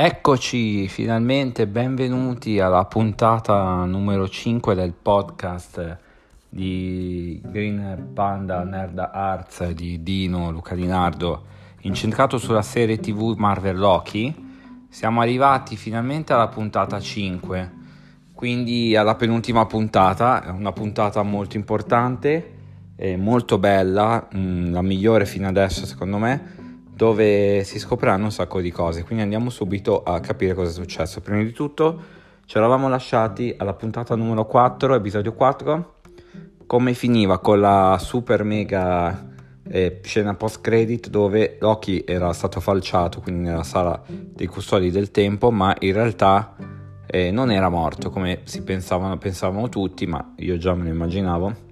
Eccoci finalmente, benvenuti alla puntata numero 5 del podcast di Green Panda Nerd Arts di Dino Luca Dinardo, incentrato sulla serie TV Marvel Loki. Siamo arrivati finalmente alla puntata 5, quindi alla penultima puntata, è una puntata molto importante, molto bella, mm, la migliore fino adesso secondo me dove si scopriranno un sacco di cose. Quindi andiamo subito a capire cosa è successo. Prima di tutto ci eravamo lasciati alla puntata numero 4, episodio 4, come finiva con la super mega eh, scena post credit dove Loki era stato falciato, quindi nella sala dei custodi del tempo, ma in realtà eh, non era morto come si pensavano, pensavano tutti, ma io già me lo immaginavo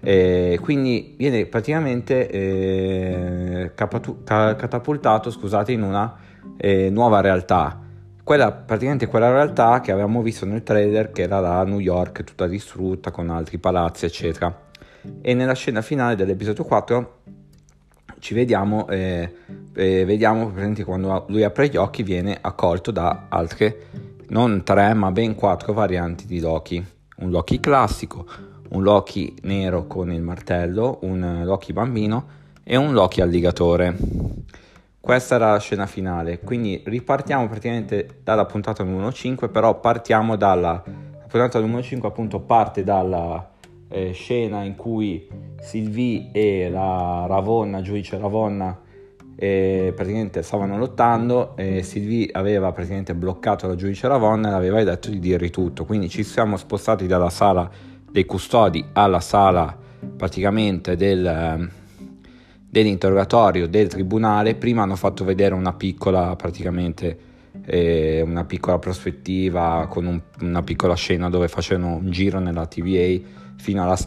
eh, quindi viene praticamente eh, capatu- ca- catapultato scusate, in una eh, nuova realtà. Quella, praticamente quella realtà che avevamo visto nel trailer che era la New York tutta distrutta con altri palazzi eccetera. E nella scena finale dell'episodio 4 ci vediamo, eh, eh, vediamo quando lui apre gli occhi viene accolto da altre, non tre ma ben quattro varianti di Loki. Un Loki classico, un Loki nero con il martello, un Loki bambino e un Loki alligatore. Questa era la scena finale, quindi ripartiamo praticamente dalla puntata numero 5, però partiamo dalla la puntata numero 5 appunto parte dalla eh, scena in cui Sylvie e la Ravonna, giudice Ravonna, eh, praticamente stavano lottando e Sylvie aveva praticamente bloccato la giudice Ravonna e le aveva detto di dirgli tutto, quindi ci siamo spostati dalla sala dei custodi alla sala praticamente del, ehm, dell'interrogatorio del tribunale, prima hanno fatto vedere una piccola praticamente eh, una piccola prospettiva con un, una piccola scena dove facevano un giro nella TVA fino alla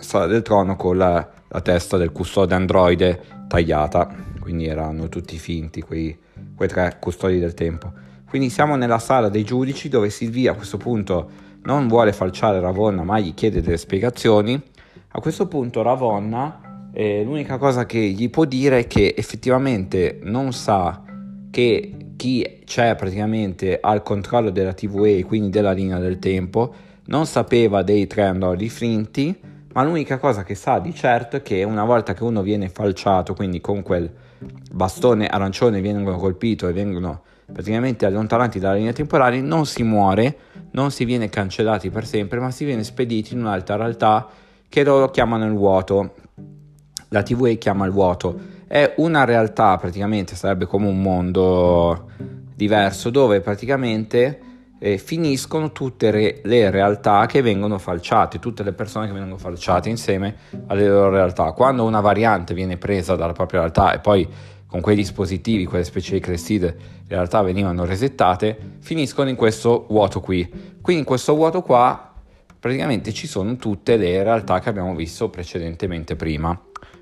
sala del trono con la, la testa del custode androide tagliata, quindi erano tutti finti quei, quei tre custodi del tempo. Quindi siamo nella sala dei giudici dove Silvia a questo punto non vuole falciare Ravonna ma gli chiede delle spiegazioni, a questo punto Ravonna eh, l'unica cosa che gli può dire è che effettivamente non sa che chi c'è praticamente al controllo della TVA, quindi della linea del tempo, non sapeva dei tre androidi finti, ma l'unica cosa che sa di certo è che una volta che uno viene falciato, quindi con quel bastone arancione vengono colpito e vengono praticamente allontanati dalla linea temporale, non si muore, non si viene cancellati per sempre, ma si viene spediti in un'altra realtà che loro chiamano il vuoto. La TVA chiama il vuoto. È una realtà praticamente, sarebbe come un mondo diverso dove praticamente eh, finiscono tutte re- le realtà che vengono falciate, tutte le persone che vengono falciate insieme alle loro realtà. Quando una variante viene presa dalla propria realtà e poi con quei dispositivi, quelle specie di crescite, in realtà venivano resettate, finiscono in questo vuoto qui. Quindi in questo vuoto qua praticamente ci sono tutte le realtà che abbiamo visto precedentemente prima,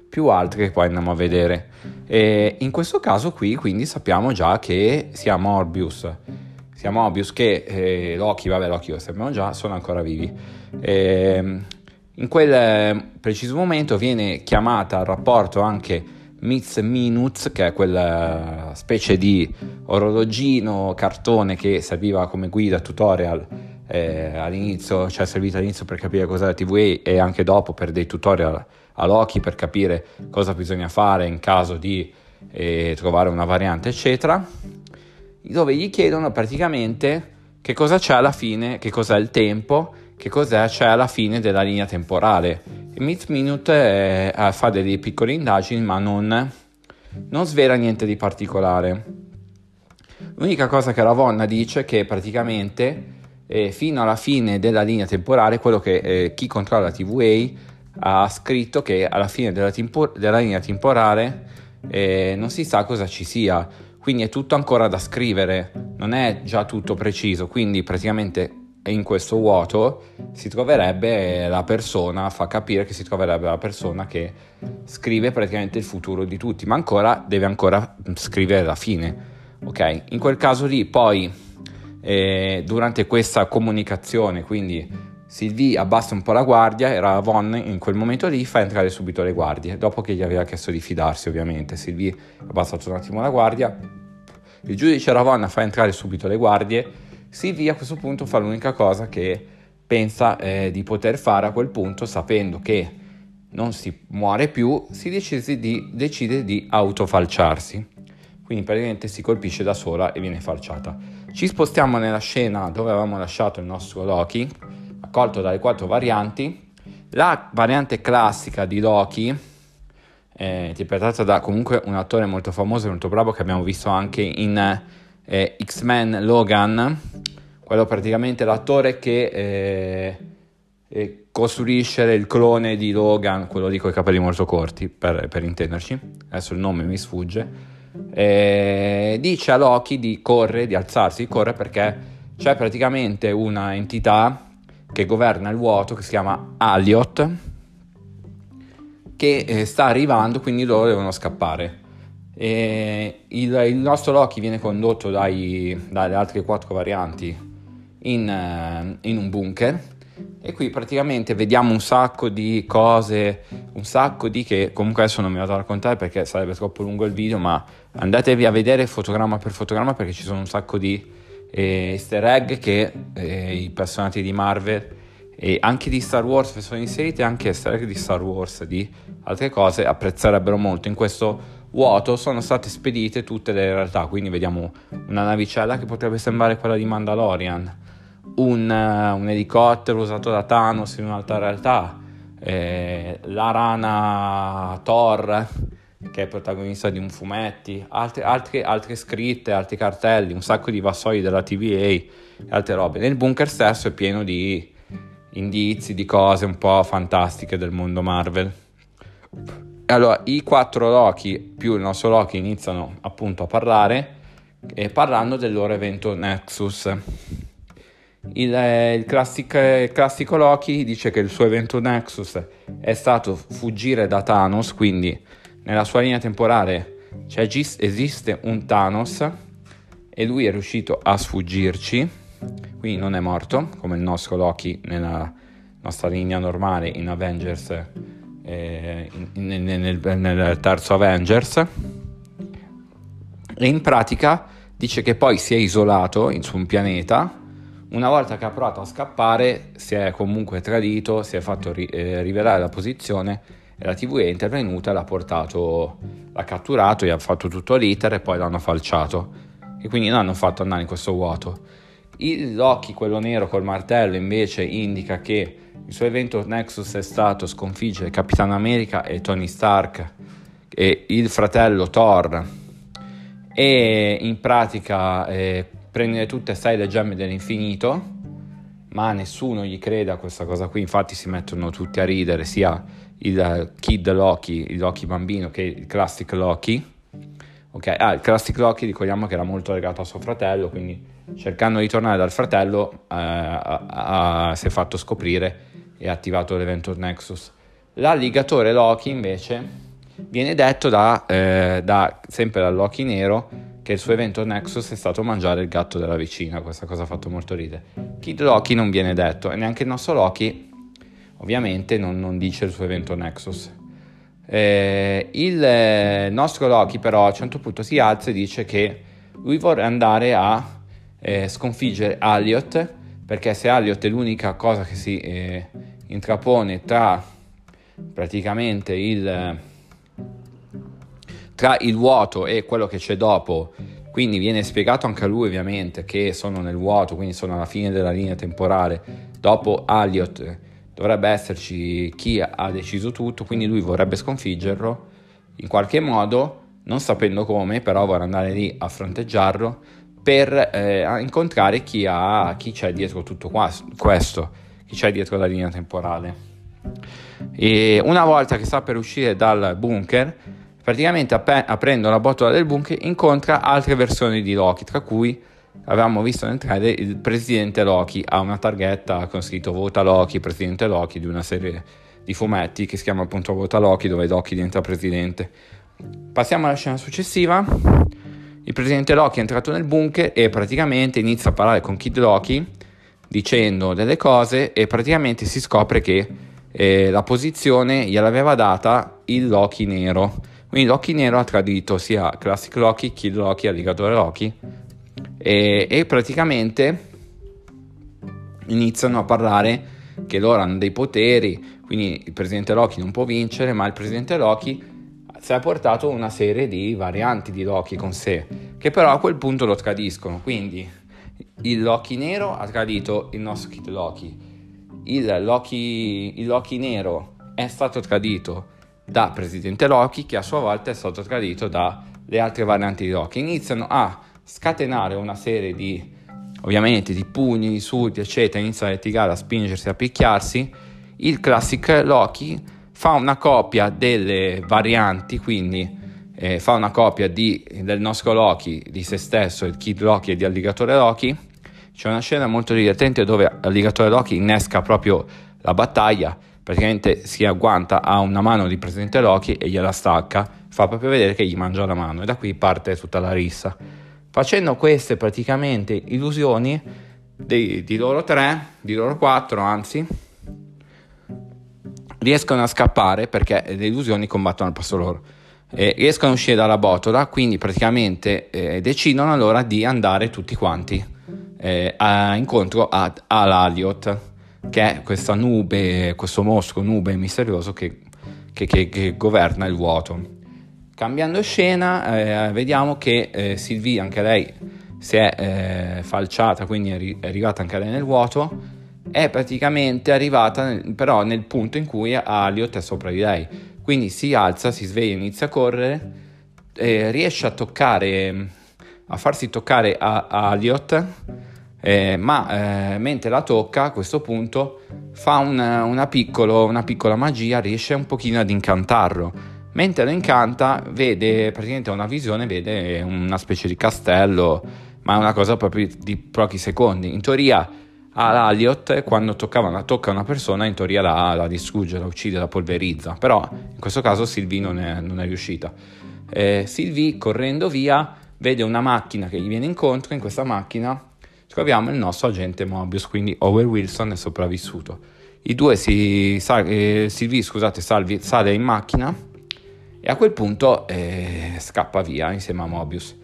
più altre che poi andiamo a vedere. E in questo caso qui quindi sappiamo già che sia Morbius, sia Morbius che eh, Loki, vabbè Loki lo sappiamo già, sono ancora vivi. E, in quel preciso momento viene chiamata al rapporto anche Mits Minutes, che è quella specie di orologino cartone che serviva come guida tutorial eh, all'inizio, cioè servito all'inizio per capire cos'è la TVA e anche dopo per dei tutorial a Loki per capire cosa bisogna fare in caso di eh, trovare una variante, eccetera, dove gli chiedono praticamente che cosa c'è alla fine, che cos'è il tempo, che cos'è? C'è alla fine della linea temporale. Meet Minute eh, fa delle piccole indagini ma non, non svela niente di particolare. L'unica cosa che Ravonna dice è che praticamente eh, fino alla fine della linea temporale quello che eh, chi controlla la TVA ha scritto che alla fine della, tempo- della linea temporale eh, non si sa cosa ci sia, quindi è tutto ancora da scrivere, non è già tutto preciso, quindi praticamente in questo vuoto si troverebbe la persona, fa capire che si troverebbe la persona che scrive praticamente il futuro di tutti, ma ancora deve ancora scrivere la fine. Ok, in quel caso lì poi eh, durante questa comunicazione, quindi Sylvie abbassa un po' la guardia e Ravon in quel momento lì fa entrare subito le guardie, dopo che gli aveva chiesto di fidarsi ovviamente. Sylvie ha abbassato un attimo la guardia, il giudice Ravonna fa entrare subito le guardie, Sylvie a questo punto fa l'unica cosa che pensa eh, di poter fare a quel punto, sapendo che non si muore più, si decide di, decide di autofalciarsi. Quindi praticamente si colpisce da sola e viene falciata. Ci spostiamo nella scena dove avevamo lasciato il nostro Loki, accolto dalle quattro varianti. La variante classica di Loki, eh, interpretata da comunque un attore molto famoso e molto bravo che abbiamo visto anche in eh, X-Men Logan, quello praticamente l'attore che eh, eh, costruisce il clone di Logan, quello lì con i capelli molto corti, per, per intenderci, adesso il nome mi sfugge, eh, dice a Loki di correre, di alzarsi, di correre perché c'è praticamente una entità che governa il vuoto che si chiama Aliot che eh, sta arrivando, quindi loro devono scappare. E il, il nostro Loki viene condotto dai, dalle altre quattro varianti in, uh, in un bunker e qui praticamente vediamo un sacco di cose, un sacco di che comunque adesso non mi vado a raccontare perché sarebbe troppo lungo il video, ma andatevi a vedere fotogramma per fotogramma perché ci sono un sacco di eh, easter egg che eh, i personaggi di Marvel e anche di Star Wars sono inseriti, anche easter egg di Star Wars di altre cose apprezzerebbero molto. In questo vuoto sono state spedite tutte le realtà, quindi vediamo una navicella che potrebbe sembrare quella di Mandalorian un, un elicottero usato da Thanos in un'altra realtà, eh, la rana Thor che è protagonista di un fumetti, altre, altre, altre scritte, altri cartelli, un sacco di vassoi della TVA e altre robe. Nel bunker stesso è pieno di indizi, di cose un po' fantastiche del mondo Marvel. Allora, i quattro Loki più il nostro Loki iniziano appunto a parlare eh, parlando del loro evento Nexus. Il, eh, il, classic, il, classico Loki dice che il suo evento Nexus è stato fuggire da Thanos, quindi nella sua linea temporale esiste un Thanos e lui è riuscito a sfuggirci, quindi non è morto come il nostro Loki nella nostra linea normale in Avengers, eh, in, nel, nel terzo Avengers. E in pratica dice che poi si è isolato su un pianeta una volta che ha provato a scappare, si è comunque tradito, si è fatto ri- eh, rivelare la posizione e la TV è intervenuta, l'ha portato, l'ha catturato, gli ha fatto tutto l'iter e poi l'hanno falciato. E quindi non hanno fatto andare in questo vuoto. Il Loki, quello nero col martello, invece indica che il suo evento Nexus è stato sconfiggere Capitan America e Tony Stark e il fratello Thor e in pratica eh, prendere tutte e sei le gemme dell'infinito, ma nessuno gli crede a questa cosa qui, infatti si mettono tutti a ridere, sia il Kid Loki, il Loki bambino, che il Classic Loki. Ok, ah, il Classic Loki ricordiamo che era molto legato a suo fratello, quindi cercando di tornare dal fratello eh, a, a, a, si è fatto scoprire e ha attivato l'evento Nexus. L'alligatore Loki invece viene detto da, eh, da sempre dal Loki nero che il suo evento Nexus è stato mangiare il gatto della vicina, questa cosa ha fatto molto ridere. Kid Loki non viene detto e neanche il nostro Loki ovviamente non, non dice il suo evento Nexus. Eh, il eh, nostro Loki però a un certo punto si alza e dice che lui vorrà andare a eh, sconfiggere Aliot perché se Aliot è l'unica cosa che si eh, intrapone tra praticamente il tra il vuoto e quello che c'è dopo, quindi viene spiegato anche a lui ovviamente che sono nel vuoto, quindi sono alla fine della linea temporale, dopo Aliot dovrebbe esserci chi ha deciso tutto, quindi lui vorrebbe sconfiggerlo in qualche modo, non sapendo come, però vorrà andare lì a fronteggiarlo per eh, incontrare chi, ha, chi c'è dietro tutto qua, questo, chi c'è dietro la linea temporale. E una volta che sta per uscire dal bunker, praticamente app- aprendo la botola del bunker incontra altre versioni di Loki, tra cui avevamo visto nel trailer il presidente Loki ha una targhetta con scritto Vota Loki, presidente Loki di una serie di fumetti che si chiama appunto Vota Loki dove Loki diventa presidente. Passiamo alla scena successiva. Il presidente Loki è entrato nel bunker e praticamente inizia a parlare con Kid Loki dicendo delle cose e praticamente si scopre che eh, la posizione gliel'aveva data il Loki nero Quindi Loki nero ha tradito sia Classic Loki, Kid Loki, Alligatore Loki e, e praticamente iniziano a parlare che loro hanno dei poteri, quindi il presidente Loki non può vincere, ma il presidente Loki si è portato una serie di varianti di Loki con sé, che però a quel punto lo tradiscono. Quindi il Loki nero ha tradito il nostro Kid Loki, il Loki, il Loki nero è stato tradito da Presidente Loki, che a sua volta è stato tradito dalle altre varianti di Loki. Iniziano a scatenare una serie di ovviamente di pugni, di surti, eccetera, iniziano a litigare, a spingersi, a picchiarsi. Il classic Loki fa una copia delle varianti, quindi eh, fa una copia di, del nostro Loki, di se stesso, il Kid Loki e di Alligatore Loki. C'è una scena molto divertente dove Alligatore Loki innesca proprio la battaglia, praticamente si agguanta a una mano di Presidente Loki e gliela stacca, fa proprio vedere che gli mangia la mano e da qui parte tutta la rissa. Facendo queste praticamente illusioni di, di loro tre, di loro quattro anzi, riescono a scappare perché le illusioni combattono al passo loro. Eh, riescono a uscire dalla botola, quindi praticamente eh, decidono allora di andare tutti quanti eh, a, incontro ad Alaliot, che è questa nube, questo mostro nube misterioso che, che, che, che governa il vuoto. Cambiando scena, eh, vediamo che eh, Sylvie, anche lei, si è eh, falciata, quindi è, ri- è arrivata anche lei nel vuoto è praticamente arrivata nel, però nel punto in cui Aliot è sopra di lei. Quindi si alza, si sveglia, inizia a correre, riesce a toccare, a farsi toccare a, a Aliot, eh, ma eh, mentre la tocca a questo punto fa una, una, piccolo, una piccola magia, riesce un pochino ad incantarlo. Mentre lo incanta, vede praticamente una visione, vede una specie di castello, ma è una cosa proprio di pochi secondi. In teoria all'Aliot quando toccava tocca una persona in teoria la, la, distrugge, la uccide, la polverizza, però in questo caso Sylvie non è, non è riuscita. Eh, Sylvie correndo via vede una macchina che gli viene incontro, in questa macchina troviamo il nostro agente Mobius, quindi Owen Wilson è sopravvissuto. I due si, sal, eh, Sylvie scusate, salvi, sale in macchina e a quel punto eh, scappa via insieme a Mobius.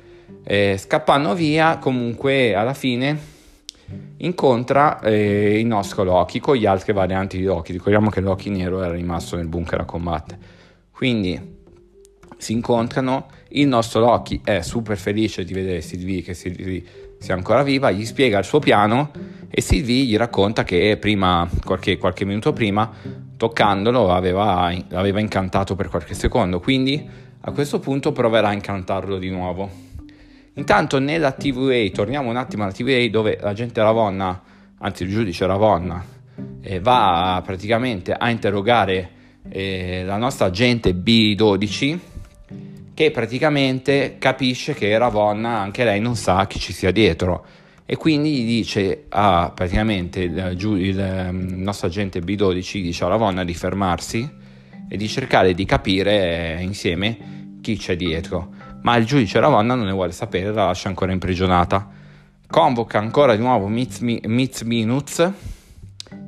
Eh, scappando via comunque alla fine incontra eh, il nostro Loki con gli altri varianti di Loki. Ricordiamo che Loki nero era rimasto nel bunker a combattere. Quindi si incontrano, il nostro Loki è super felice di vedere Sylvie, che Sylvie sia ancora viva, gli spiega il suo piano e Sylvie gli racconta che prima, qualche, qualche minuto prima, toccandolo aveva, l'aveva incantato per qualche secondo, quindi a questo punto proverà a incantarlo di nuovo. Intanto nella TVA, torniamo un attimo alla TVA dove l'agente Ravonna, anzi il giudice Ravonna, eh, va praticamente a interrogare eh, la nostra agente B12 che praticamente capisce che Ravonna anche lei non sa chi ci sia dietro e quindi dice a praticamente il, il, il ehm, nostro agente B12 dice a Ravonna di fermarsi e di cercare di capire eh, insieme chi c'è dietro ma il giudice Ravonna non ne vuole sapere, la lascia ancora imprigionata. Convoca ancora di nuovo Mitz, Mitz Minutz,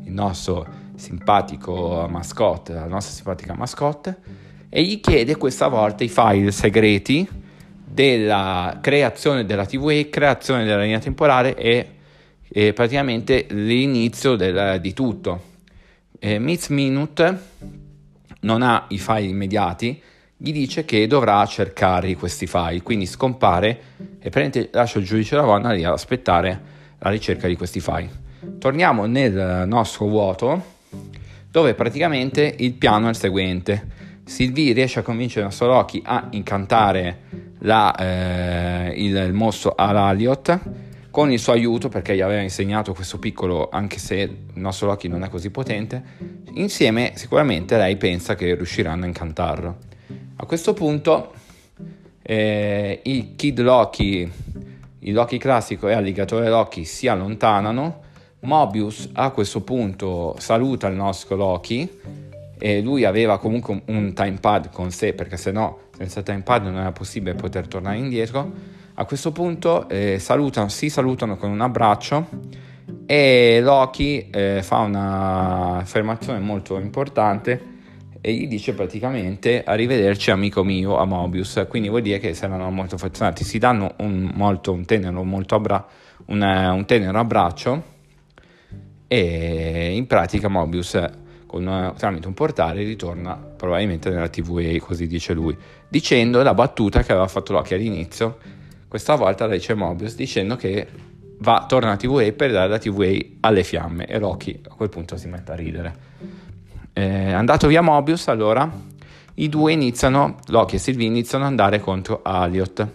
il nostro simpatico mascotte, la nostra simpatica mascotte, e gli chiede questa volta i file segreti della creazione della TVA, creazione della linea temporale e, e praticamente l'inizio del, di tutto. Eh, Mitz Minut non ha i file immediati, gli dice che dovrà cercare questi file, quindi scompare e prende, lascia il giudice Ravonna lì ad aspettare la ricerca di questi file. Torniamo nel nostro vuoto dove praticamente il piano è il seguente. Sylvie riesce a convincere Soroki a incantare la, eh, il, il mostro Alaliot con il suo aiuto perché gli aveva insegnato questo piccolo, anche se il nostro Loki non è così potente, insieme sicuramente lei pensa che riusciranno a incantarlo. A questo punto eh, il Kid Loki, il Loki classico e Alligatore Loki si allontanano. Mobius a questo punto saluta il nostro Loki e lui aveva comunque un timepad con sé perché se no senza timepad non era possibile poter tornare indietro. A questo punto eh, salutano, si salutano con un abbraccio e Loki eh, fa una affermazione molto importante e gli dice praticamente arrivederci amico mio a Mobius, quindi vuol dire che saranno molto affezionati, si danno un, molto, un tenero, molto abbra- un, un tenero abbraccio e in pratica Mobius con, tramite un portale ritorna probabilmente nella TVA, così dice lui, dicendo la battuta che aveva fatto Loki all'inizio, questa volta la dice Mobius dicendo che va, torna a TVA per dare la TVA alle fiamme e Loki a quel punto si mette a ridere. Eh, andato via Mobius, allora i due iniziano, Loki e Sylvie iniziano ad andare contro Aliot.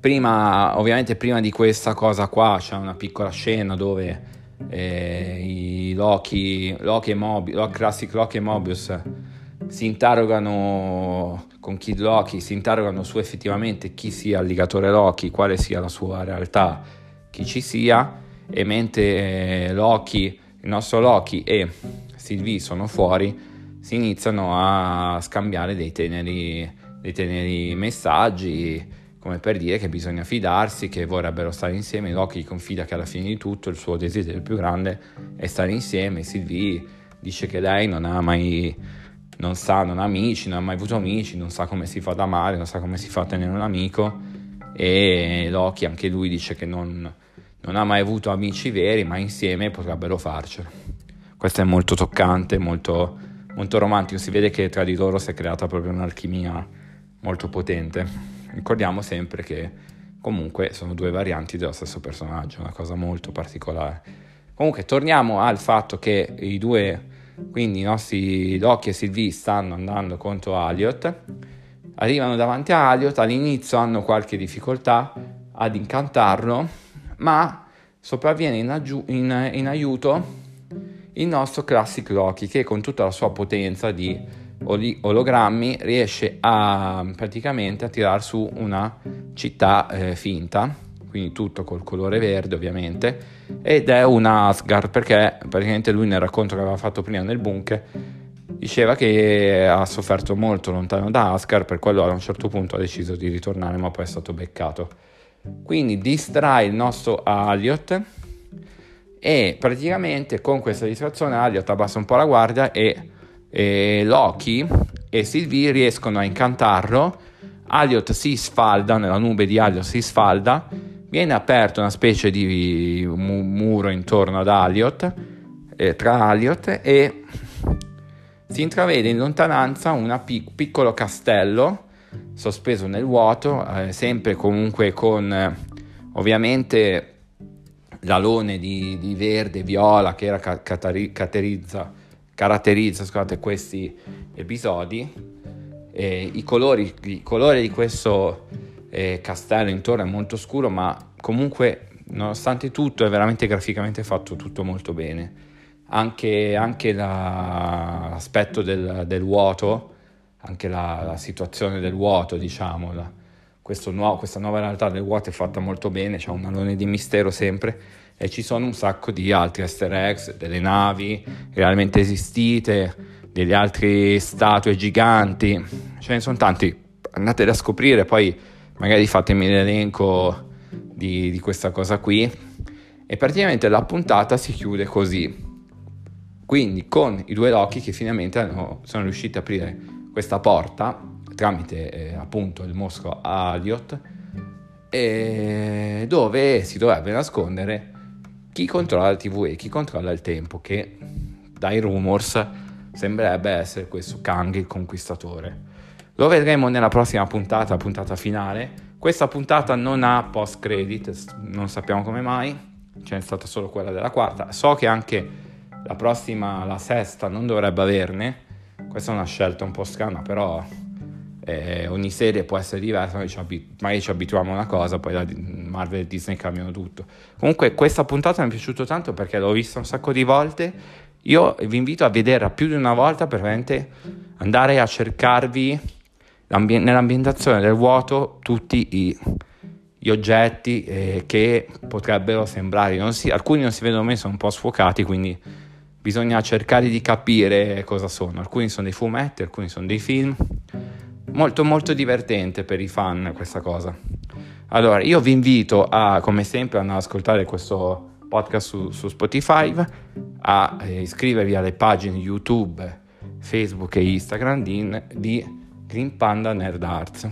Prima, ovviamente prima di questa cosa qua c'è una piccola scena dove eh, i Loki, Loki e Mobius, Classic Loki e Mobius si interrogano con Kid Loki, si interrogano su effettivamente chi sia il ligatore Loki, quale sia la sua realtà, chi ci sia, e mentre Loki, il nostro Loki e Sylvie sono fuori, si iniziano a scambiare dei teneri, dei teneri messaggi, come per dire che bisogna fidarsi, che vorrebbero stare insieme. Loki confida che alla fine di tutto il suo desiderio più grande è stare insieme. Sylvie dice che lei non ha mai, non sa, non ha amici, non ha mai avuto amici, non sa come si fa ad amare, non sa come si fa a tenere un amico. E Loki anche lui dice che non, non ha mai avuto amici veri, ma insieme potrebbero farcelo. Questo è molto toccante, molto, molto romantico, si vede che tra di loro si è creata proprio un'alchimia molto potente. Ricordiamo sempre che comunque sono due varianti dello stesso personaggio, una cosa molto particolare. Comunque torniamo al fatto che i due, quindi i nostri Loki e Sylvie stanno andando contro Aliot, arrivano davanti a Aliot, all'inizio hanno qualche difficoltà ad incantarlo, ma sopravviene in, aggiu- in, in aiuto il nostro Classic Loki che con tutta la sua potenza di ologrammi riesce a praticamente a tirar su una città eh, finta quindi tutto col colore verde ovviamente ed è un Asgard perché praticamente lui nel racconto che aveva fatto prima nel bunker diceva che ha sofferto molto lontano da Asgard per quello a un certo punto ha deciso di ritornare ma poi è stato beccato. Quindi distrae il nostro Aliot e praticamente con questa distrazione Aliot abbassa un po' la guardia e, e Loki e Sylvie riescono a incantarlo. Aliot si sfalda, nella nube di Aliot si sfalda. Viene aperta una specie di mu- muro intorno ad Aliot eh, tra Aliot e si intravede in lontananza un pic- piccolo castello sospeso nel vuoto, eh, sempre comunque con eh, ovviamente l'alone di, di verde, viola che era, caratterizza, caratterizza scusate, questi episodi. Eh, i, colori, I colori di questo eh, castello intorno è molto scuro, ma comunque, nonostante tutto, è veramente graficamente fatto tutto molto bene. Anche, anche la, l'aspetto del, del, vuoto, anche la, la, situazione del vuoto, diciamo, la, nuovo, questa nuova realtà del vuoto è fatta molto bene, c'è un alone di mistero sempre e ci sono un sacco di altri easter eggs, delle navi realmente esistite, delle altre statue giganti, ce ne sono tanti, andatele a scoprire, poi magari fatemi l'elenco di, di questa cosa qui. E praticamente la puntata si chiude così. Quindi con i due Loki che finalmente hanno, sono riusciti ad aprire questa porta tramite eh, appunto il mosco Aliot, dove si dovrebbe nascondere chi controlla la TV e chi controlla il tempo, che dai rumors sembrerebbe essere questo Kang il conquistatore. Lo vedremo nella prossima puntata, puntata finale. Questa puntata non ha post credit, non sappiamo come mai, c'è stata solo quella della quarta. So che anche la prossima, la sesta, non dovrebbe averne. Questa è una scelta un po' strana, però eh, ogni serie può essere diversa, noi ci magari ci abituiamo a una cosa, poi la Marvel e Disney cambiano tutto. Comunque questa puntata mi è piaciuta tanto perché l'ho vista un sacco di volte, io vi invito a vederla più di una volta per veramente andare a cercarvi nell'ambientazione del vuoto tutti i, gli oggetti eh, che potrebbero sembrare, non si, alcuni non si vedono mai, sono un po' sfocati, quindi bisogna cercare di capire cosa sono. Alcuni sono dei fumetti, alcuni sono dei film molto molto divertente per i fan questa cosa. Allora, io vi invito a, come sempre, ad ascoltare questo podcast su, su Spotify, a eh, iscrivervi alle pagine YouTube Facebook e Instagram di, di Green Panda Nerd Arts.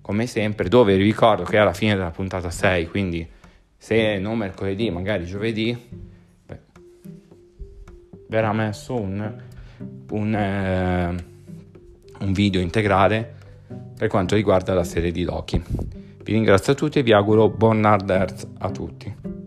Come sempre, dove vi ricordo che è alla fine della puntata 6, quindi se non mercoledì, magari giovedì, verrà messo un, un, eh, un video integrale per quanto riguarda la serie di Loki. Vi ringrazio a tutti e vi auguro buon Nerd Earth a tutti.